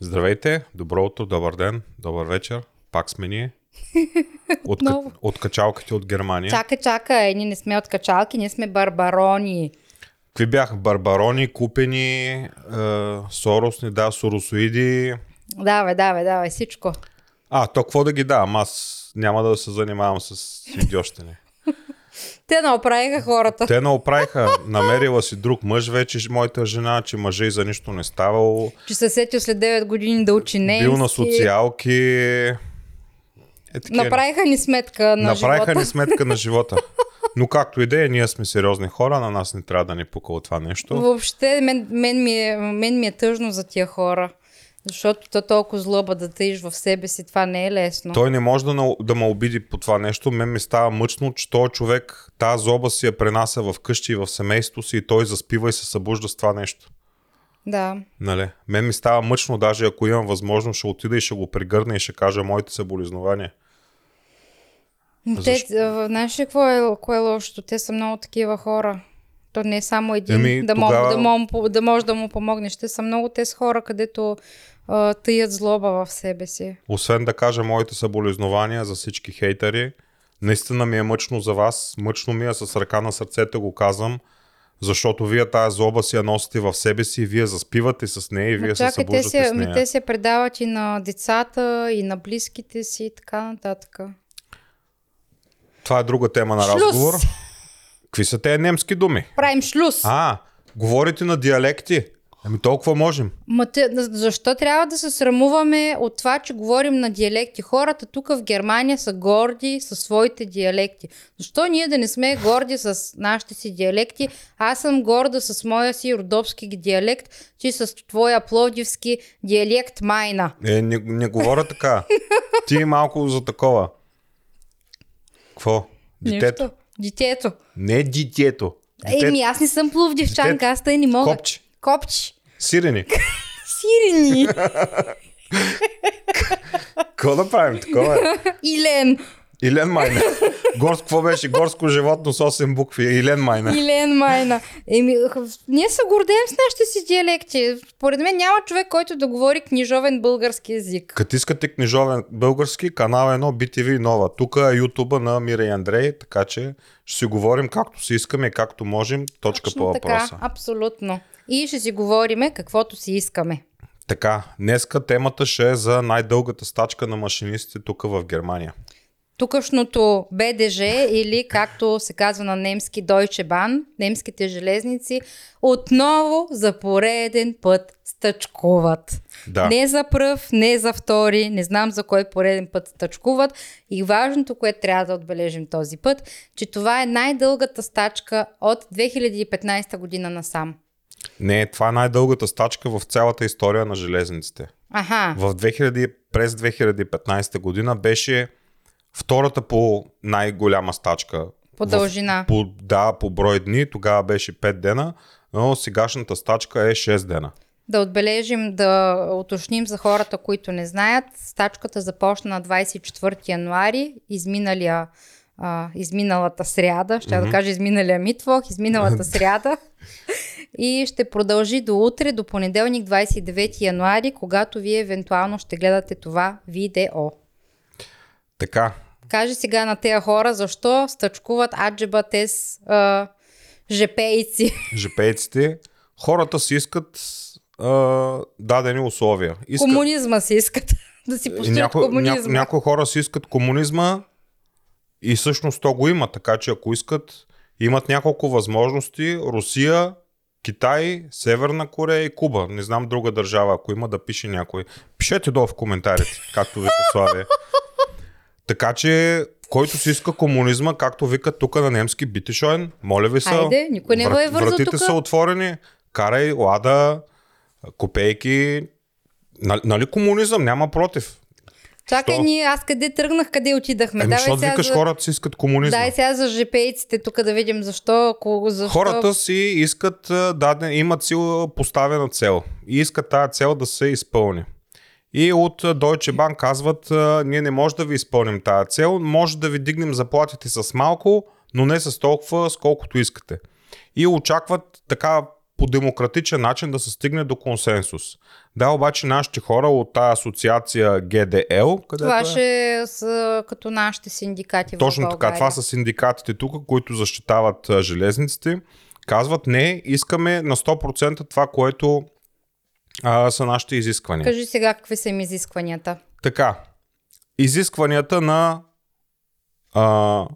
Здравейте, добро утро, добър ден, добър вечер. Пак сме ние. От, Отново. от качалките от Германия. Чака, чака, ние не сме от качалки, ние сме барбарони. Какви бяха? Барбарони, купени, е, соросни, да, соросоиди. Давай, давай, давай, всичко. А, то какво да ги давам? Аз няма да се занимавам с идиощене. Те направиха хората. Те не оправиха. Намерила си друг мъж вече, моята жена, че мъже и за нищо не ставало. Че се сетил след 9 години да учи немски. Бил на социалки. Е, такива. Направиха ни сметка на Направиха живота. ни сметка на живота. Но както и да е, ние сме сериозни хора, на нас не трябва да ни пука от това нещо. Въобще, мен, мен, ми е, мен ми е тъжно за тия хора. Защото то толкова злоба да таиш в себе си, това не е лесно. Той не може да, да ме обиди по това нещо. Мен ми става мъчно, че този човек тази злоба си я пренася в къщи и в семейството си и той заспива и се събужда с това нещо. Да. Нали? Мен ми става мъчно, даже ако имам възможност, ще отида и ще го прегърна и ще кажа моите съболезнования. Те, Защо? знаеш ли какво е, кое е лошото? Те са много такива хора. То не е само един, Еми, да, тогава- мог, да, мог, да можеш да му помогнеш. Те са много тези хора, където а, таят злоба в себе си. Освен да кажа моите съболезнования за всички хейтери, наистина ми е мъчно за вас. Мъчно ми е с ръка на сърцето го казвам, защото вие тази злоба си я носите в себе си, вие заспивате с нея и вие се те събуждате се, с нея. те се предават и на децата, и на близките си, и така нататък. Това е друга тема на Шлюз! разговор. Какви са тези немски думи? Правим шлюз. А, говорите на диалекти. Ами толкова можем. Ма те, защо трябва да се срамуваме от това, че говорим на диалекти? Хората тук в Германия са горди със своите диалекти. Защо ние да не сме горди с нашите си диалекти? Аз съм горда с моя си родопски диалект, ти с твоя пловдивски диалект майна. Е, не, не говоря така. Ти малко за такова. Какво? Детето. Нищо. Детето. Не детето. Детето. Еми, аз не съм пловдивчанка, аз тъй не мога. Копче. Копче. Сирени. Сирени. Какво да правим? Такова. Илен. Илен Майна. Горско, какво беше? Горско животно с 8 букви. Илен Майна. Илен Майна. Еми, ние се гордеем с нашите си диалекти. Според мен няма човек, който да говори книжовен български язик. Като искате книжовен български, канал 1, BTV нова. Тук е ютуба на Мира и Андрей, така че ще си говорим както си искаме както можем. Точка Точно по така, въпроса. абсолютно. И ще си говориме каквото си искаме. Така, днеска темата ще е за най-дългата стачка на машинистите тук в Германия. Тукашното БДЖ или както се казва на немски Deutsche Bahn, немските железници, отново за пореден път стъчкуват. Да. Не за пръв, не за втори, не знам за кой пореден път стъчкуват. И важното, което трябва да отбележим този път, че това е най-дългата стачка от 2015 година насам. Не, това е най-дългата стачка в цялата история на железниците. Аха, В 2000, през 2015 година беше втората по най-голяма стачка. по В- дължина. По, да, по брой дни, тогава беше 5 дена, но сегашната стачка е 6 дена. Да отбележим, да уточним за хората, които не знаят. Стачката започна на 24 януари, изминалия, а, изминалата сряда, ще mm-hmm. да кажа изминалия митвох, изминалата сряда. И ще продължи до утре, до понеделник 29 януари, когато вие евентуално ще гледате това видео. Така, Кажи сега на тези хора, защо стъчкуват аджеба тез а, жепейци. жепейците, хората си искат а, дадени условия. Искат, Комунизма си искат да си построят някои, комунизма. няко, някои хора си искат комунизма и всъщност то го има, така че ако искат, имат няколко възможности. Русия, Китай, Северна Корея и Куба. Не знам друга държава, ако има да пише някой. Пишете долу в коментарите, както вика Славия. Така че, който си иска комунизма, както викат тук на немски битишоен, моля ви се, Хайде, никой не го е вързал вратите тука. са отворени, карай, лада, копейки, Нали, нали комунизъм? Няма против. Чакай, Що? ние, аз къде тръгнах, къде отидахме? Ами, защото викаш за... хората си искат комунизъм. Дай сега за жепейците тук да видим защо. Кого, защо... Хората си искат, а, даден, имат си поставена цел и искат тази цел да се изпълни. И от Deutsche Bank казват, ние не може да ви изпълним тази цел, може да ви дигнем заплатите с малко, но не с толкова, с колкото искате. И очакват така по демократичен начин да се стигне до консенсус. Да, обаче нашите хора от тази асоциация ГДЛ, където Това е... ще са като нашите синдикати в Точно България. така, това са синдикатите тук, които защитават железниците. Казват не, искаме на 100% това, което а, са нашите изисквания. Кажи сега какви са им изискванията. Така, изискванията на а,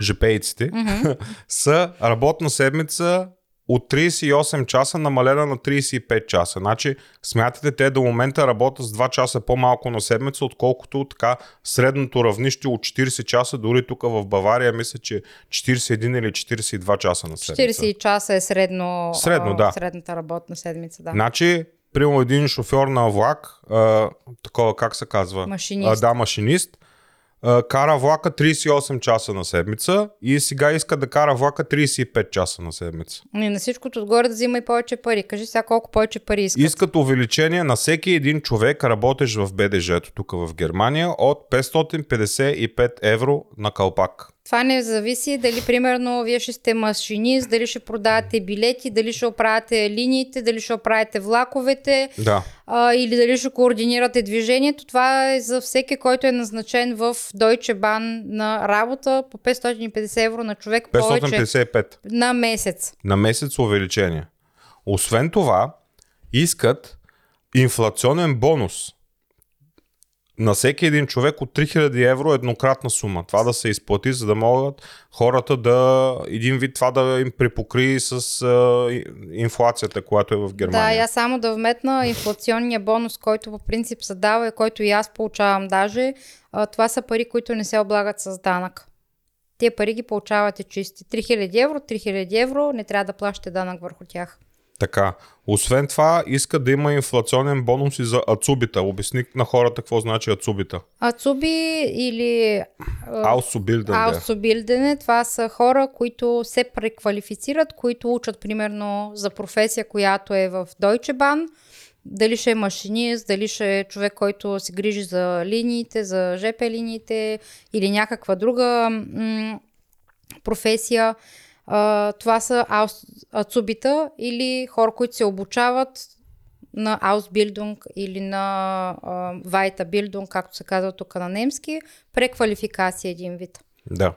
жепейците mm-hmm. са работна седмица от 38 часа намалена на 35 часа. Значи, смятате, те до момента работят с 2 часа по-малко на седмица, отколкото така средното равнище от 40 часа, дори тук в Бавария, мисля, че 41 или 42 часа на седмица. 40 часа е средно, Средно, да. средната работна седмица. Да. Значи, примерно един шофьор на влак, а, такова как се казва? Машинист. А, да, машинист, а, кара влака 38 часа на седмица и сега иска да кара влака 35 часа на седмица. И на всичкото отгоре да взима и повече пари. Кажи сега колко повече пари искат. Искат увеличение на всеки един човек, работещ в БДЖ-то тук в Германия, от 555 евро на калпак. Това не зависи дали, примерно, вие ще сте машинист, дали ще продавате билети, дали ще оправяте линиите, дали ще оправяте влаковете Да. а, или дали ще координирате движението. Това е за всеки, който е назначен в Deutsche Bahn на работа по 550 евро на човек повече 555 на месец. на месец увеличение. Освен това, искат инфлационен бонус на всеки един човек от 3000 евро еднократна сума. Това да се изплати, за да могат хората да, един вид това да им припокри с а, инфлацията, която е в Да, Германия. я само да вметна инфлационния бонус, който по принцип се дава и който и аз получавам даже. А, това са пари, които не се облагат с данък. Те пари ги получавате чисти. 3000 евро, 3000 евро, не трябва да плащате данък върху тях. Така. Освен това, иска да има инфлационен бонус и за ацубита. Обясни на хората какво значи ацубита. Ацуби или Аусобилден. да. аусобилдене, това са хора, които се преквалифицират, които учат примерно за професия, която е в Deutsche Bahn. Дали ще е машинист, дали ще е човек, който се грижи за линиите, за ЖП линиите или някаква друга м- професия. А, това са аус, ацубита или хора, които се обучават на Ausbildung или на а, Weiterbildung, както се казва тук на немски, преквалификация един вид. Да.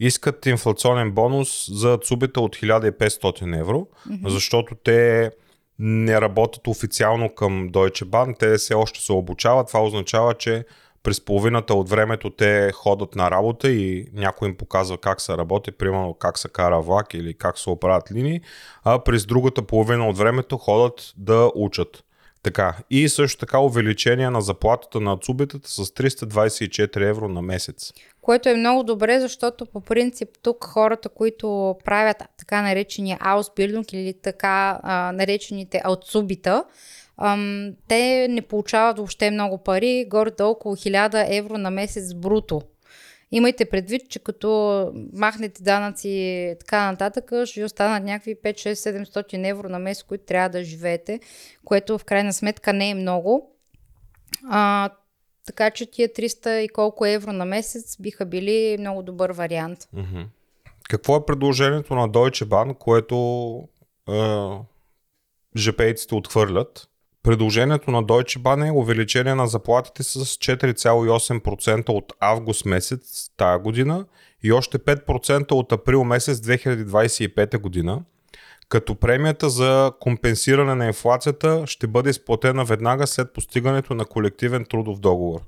Искат инфлационен бонус за цубите от 1500 евро, mm-hmm. защото те не работят официално към Deutsche Bahn, те все още се обучават. Това означава, че през половината от времето те ходят на работа и някой им показва как се работи, примерно как се кара влак или как се оправят линии, а през другата половина от времето ходят да учат. Така. И също така увеличение на заплатата на цубитата с 324 евро на месец. Което е много добре, защото по принцип тук хората, които правят така наречения Ausbildung или така а, наречените аутсубита, ам, те не получават въобще много пари, горе-долу около 1000 евро на месец бруто. Имайте предвид, че като махнете данъци и така нататък, ще ви останат някакви 5, 6, 700 евро на месец, които трябва да живеете, което в крайна сметка не е много. А, така че тия 300 и колко евро на месец биха били много добър вариант. Какво е предложението на Deutsche Bahn, което е, жепейците отхвърлят? Предложението на Deutsche Bahn е увеличение на заплатите с 4,8% от август месец тая година и още 5% от април месец 2025 година, като премията за компенсиране на инфлацията ще бъде изплатена веднага след постигането на колективен трудов договор.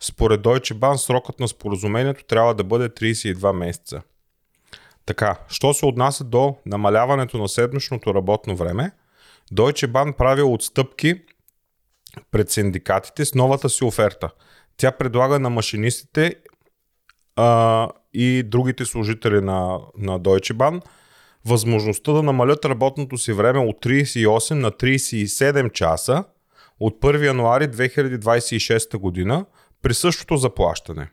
Според Deutsche Bahn срокът на споразумението трябва да бъде 32 месеца. Така, що се отнася до намаляването на седмичното работно време, Deutsche Bahn прави отстъпки пред синдикатите с новата си оферта. Тя предлага на машинистите а, и другите служители на, на Deutsche Bahn възможността да намалят работното си време от 38 на 37 часа от 1 януари 2026 година при същото заплащане.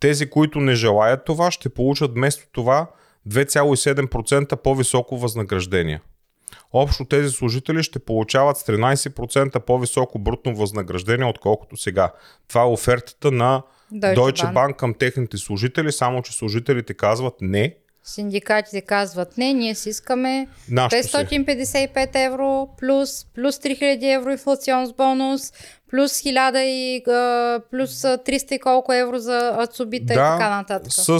Тези, които не желаят това, ще получат вместо това 2,7% по-високо възнаграждение. Общо тези служители ще получават с 13% по-високо брутно възнаграждение, отколкото сега. Това е офертата на Deutsche. Bank към техните служители, само че служителите казват не, Синдикатите казват, не, ние си искаме Нашето си. 555 евро плюс, плюс 3000 евро инфлационен с бонус, плюс 1000 и а, плюс а, 300 и колко евро за ацубита и така нататък. с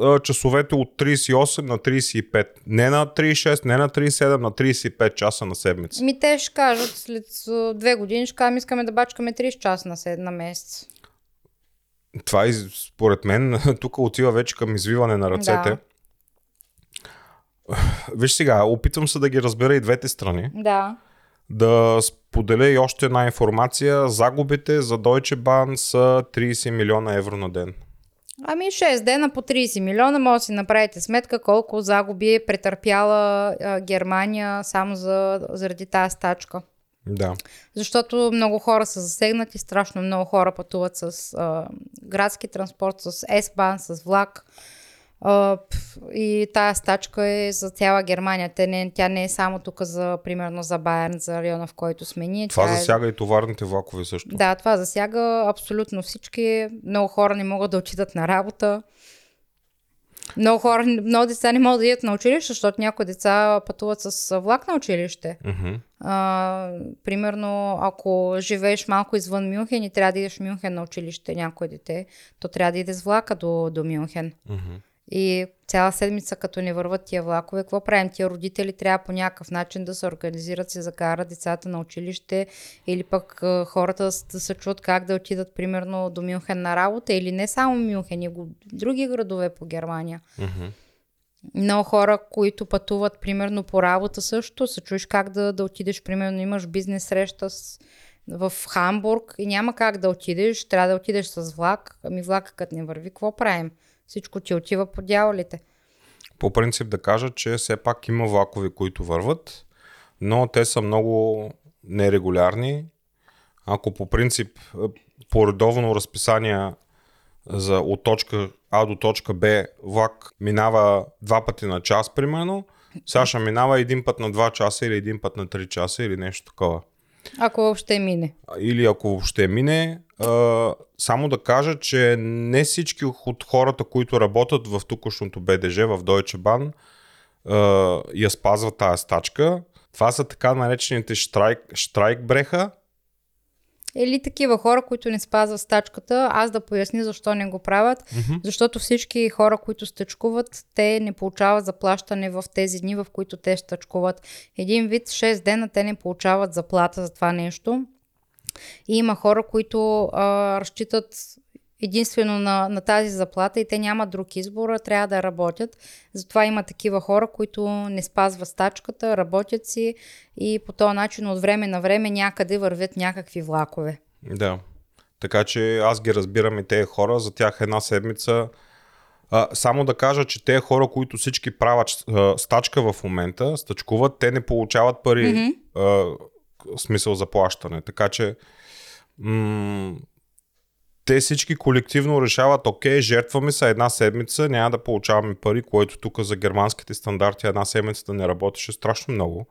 а, часовете от 38 на 35. Не на 36, не на 37, на 35 часа на седмица. Ми те ще кажат след две години, ще кажем, искаме да бачкаме 30 часа на, сед, на месец. Това и според мен тук отива вече към извиване на ръцете. Да. Виж сега, опитвам се да ги разбера и двете страни. Да. Да споделя и още една информация. Загубите за Deutsche Bahn са 30 милиона евро на ден. Ами 6 дена по 30 милиона, може да си направите сметка колко загуби е претърпяла а, Германия само за, заради тази стачка. Да. Защото много хора са засегнати, страшно много хора пътуват с а, градски транспорт, с S-бан, с влак. И тая стачка е за цяла Германия. Те не, тя не е само тук за, примерно, за Байерн, за района, в който сме ние. Това тя е- засяга и товарните влакове също. Да, това засяга абсолютно всички. Много хора не могат да отидат на работа. Много хора, много деца не могат да идат на училище, защото някои деца пътуват с влак на училище. Мгм. А, примерно, ако живееш малко извън Мюнхен и трябва да идеш в Мюнхен на училище някое дете, то трябва да иде с влака до, до Мюнхен. Мгм. И цяла седмица, като не върват тия влакове, какво правим? Тия родители трябва по някакъв начин да се организират, се закарат децата на училище или пък хората да, се чуят как да отидат примерно до Мюнхен на работа или не само Мюнхен, и други градове по Германия. Мгм. Много хора, които пътуват примерно по работа също, се чуеш как да, да отидеш, примерно имаш бизнес среща с, в Хамбург и няма как да отидеш, трябва да отидеш с влак, ами влака като не върви, какво правим? Всичко ти отива по дяволите. По принцип да кажа, че все пак има влакове, които върват, но те са много нерегулярни. Ако по принцип е, по редовно разписание за, от точка А до точка Б влак минава два пъти на час, примерно, сега ще минава един път на 2 часа или един път на 3 часа или нещо такова. Ако въобще мине. Или ако въобще мине, само да кажа, че не всички от хората, които работят в тукашното БДЖ, в Deutsche Bahn, а, я спазват тази стачка. Това са така наречените штрайк, штрайк бреха. Или такива хора, които не спазват стачката, аз да поясня защо не го правят. Мгм. Защото всички хора, които стъчкуват, те не получават заплащане в тези дни, в които те стъчкуват. Един вид 6 дена те не получават заплата за това нещо. И има хора, които а, разчитат единствено на, на тази заплата и те нямат друг избор, трябва да работят. Затова има такива хора, които не спазват стачката, работят си и по този начин от време на време някъде вървят някакви влакове. Да. Така че аз ги разбирам и тези хора. За тях една седмица. А, само да кажа, че тези хора, които всички правят а, стачка в момента, стачкуват, те не получават пари, mm-hmm. а, смисъл за плащане. Така че м- те всички колективно решават, окей, жертваме се една седмица, няма да получаваме пари, което тук за германските стандарти една седмица да не работеше страшно много.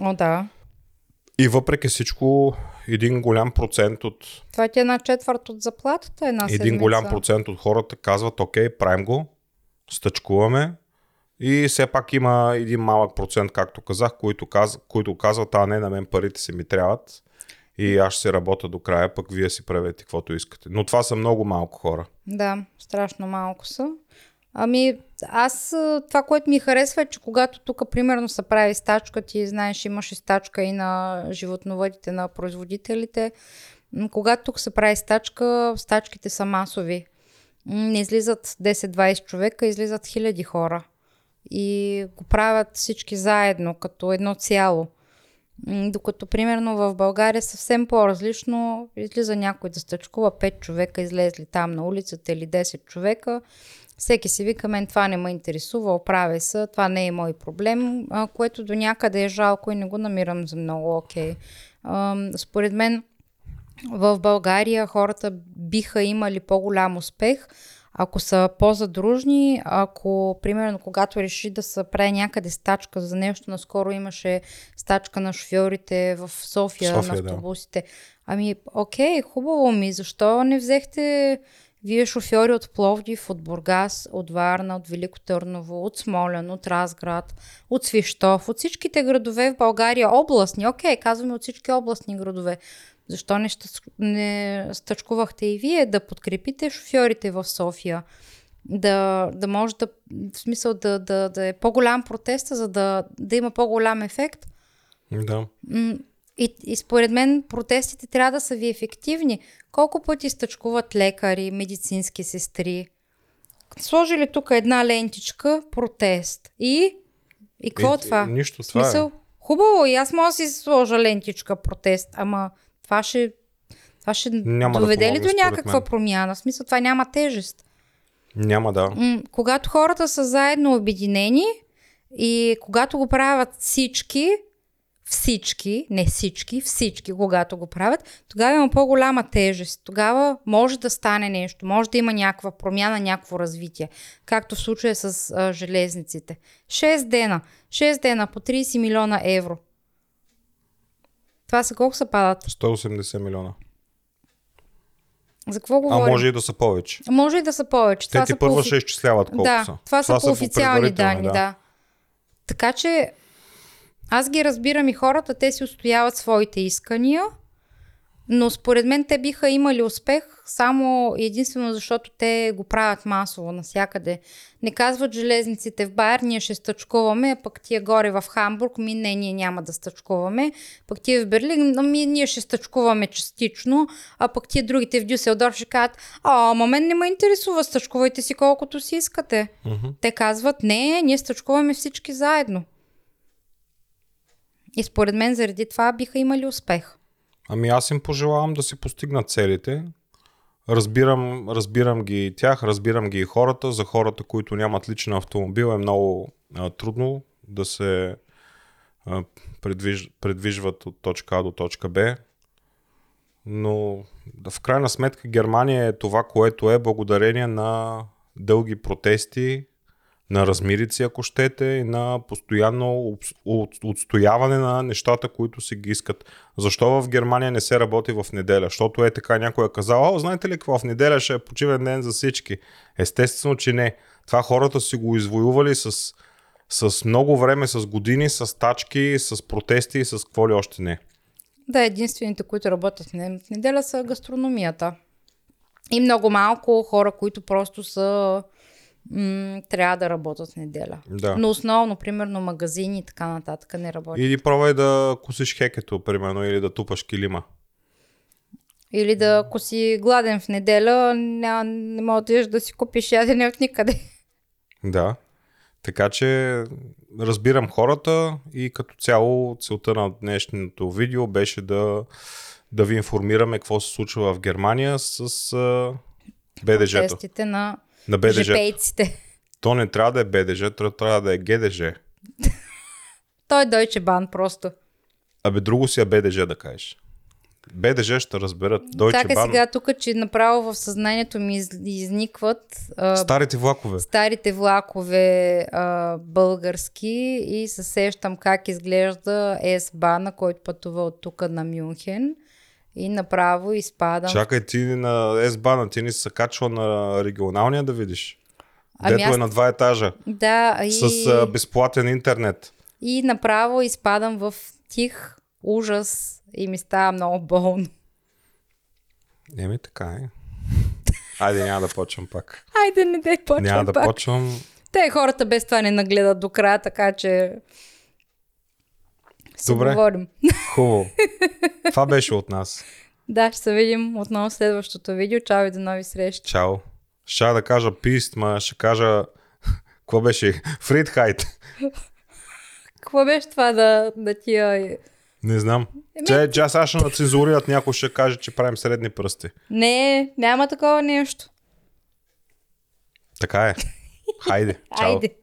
О, да. И въпреки всичко, един голям процент от Това ти е една четвърт от заплатата една един седмица. голям процент от хората казват, окей, правим го, стъчкуваме и все пак има един малък процент, както казах, които, каз, които казват, а не, на мен парите си ми трябват и аз ще се работя до края, пък вие си правете каквото искате. Но това са много малко хора. Да, страшно малко са. Ами, аз това, което ми харесва е, че когато тук, примерно, се прави стачка, ти знаеш, имаш и стачка и на животновъдите, на производителите. Когато тук се прави стачка, стачките са масови. Не излизат 10-20 човека, излизат хиляди хора. И го правят всички заедно, като едно цяло. Докато, примерно, в България съвсем по-различно излиза някой да стъчкува 5 човека, излезли там на улицата или 10 човека. Всеки си вика, мен това не ме интересува, оправя се, това не е мой проблем, което до някъде е жалко и не го намирам за много окей. Ам, Според мен в България хората биха имали по-голям успех, ако са по-задружни, ако, примерно, когато реши да се прави някъде стачка за нещо, наскоро имаше стачка на шофьорите в София, София, на да. автобусите. Ами, окей, хубаво ми, защо не взехте Вие шофьори от Пловдив, от Бургас, от Варна, от Велико Търново, от Смолян, от Разград, от Свищов, от всичките градове в България, областни, окей, казваме от всички областни градове. Защо не, не стъчкувахте и вие да подкрепите шофьорите в София? Да, да може да, в смисъл да, да, да е по-голям протест, за да, да има по-голям ефект. Да. И, и според мен протестите трябва да са ви ефективни. Колко пъти стъчкуват лекари, медицински сестри? Сложили тук една лентичка, протест. И? И какво е, това? Нищо, това е. Смисъл? Е. Хубаво, и аз мога да си сложа лентичка, протест, ама това ще, това ще няма доведе да ли до някаква мен. промяна? В смисъл, това няма тежест. Няма да. М- когато хората са заедно обединени и когато го правят всички, всички, не всички, всички, когато го правят, тогава има по-голяма тежест. Тогава може да стане нещо, може да има някаква промяна, някакво развитие. Както в случая с а, железниците. 6 дена. 6 дена по 30 милиона евро. Това са колко са падат? 180 милиона. За какво говорим? А може и да са повече. Може и да са повече. Те това ти първо по... ще изчисляват колко да, са. Това, това са по официални данни, да. да. Така че аз ги разбирам и хората, те си устояват своите искания, но според мен те биха имали успех само единствено защото те го правят масово насякъде. Не казват железниците в Байер, ние ще стъчкуваме, а пък тия горе в Хамбург, ми не, ние няма да стъчкуваме, пък тия в Берлин, ми ние ще стъчкуваме частично, а пък тия другите в Дюселдор ще кажат, а, ама мен не ме интересува, стъчкувайте си колкото си искате. Uh-huh. Те казват, не, ние стъчкуваме всички заедно. И според мен заради това биха имали успех. Ами аз им пожелавам да си постигнат целите. Разбирам, разбирам ги тях, разбирам ги и хората. За хората, които нямат личен автомобил е много а, трудно да се а, предвиж, предвижват от точка А до точка Б. Но в крайна сметка Германия е това, което е благодарение на дълги протести, на размирици, ако щете, и на постоянно отстояване на нещата, които си ги искат. Защо в Германия не се работи в неделя? Защото е така някой е казал, а знаете ли какво, в неделя ще е почивен ден за всички. Естествено, че не. Това хората си го извоювали с, с много време, с години, с тачки, с протести и с какво ли още не. Да, единствените, които работят в неделя са гастрономията. И много малко хора, които просто са м- трябва да работят в неделя. Да. Но основно, примерно, магазини и така нататък не работят. Или пробвай да косиш хекето, примерно, или да тупаш килима. Или да, ако си гладен в неделя, не, не можеш да си купиш ядене от никъде. Да. Така че разбирам хората и като цяло целта на днешното видео беше да, да ви информираме какво се случва в Германия с БДЖ-то. Протестите на на БДЖ. Жепейците. То не трябва да е БДЖ, то трябва да е ГДЖ. Той е Deutsche Bahn просто. Абе, друго си е БДЖ да кажеш. БДЖ ще разберат. Deutsche Чакай Bahn... сега тук, че направо в съзнанието ми изникват а, старите влакове. Старите влакове а, български и се сещам как изглежда С-бана, който пътува от тук на Мюнхен и направо изпадам. Чакай, ти на S-бана, ти не се качва на регионалния да видиш. Ами Дето аз... е на два етажа. Да, и... С а, безплатен интернет. И направо изпадам в тих ужас и ми става много болно. Еми така е. Айде, няма да почвам пак. Айде, не дай почвам Няма да пак. почвам. Те хората без това не нагледат до края, така че си Добре. говорим. Хубаво. Това беше от нас. Да, ще се видим отново в следващото видео. Чао и до нови срещи. Чао. Ще да кажа пист, ма ще кажа... Какво беше? Фридхайт. Какво беше това да, да тия... Не знам. Еми... Че, че аз ще нацензурират, някой ще каже, че правим средни пръсти. Не, няма такова нещо. Така е. Хайде. Чао. Хайде.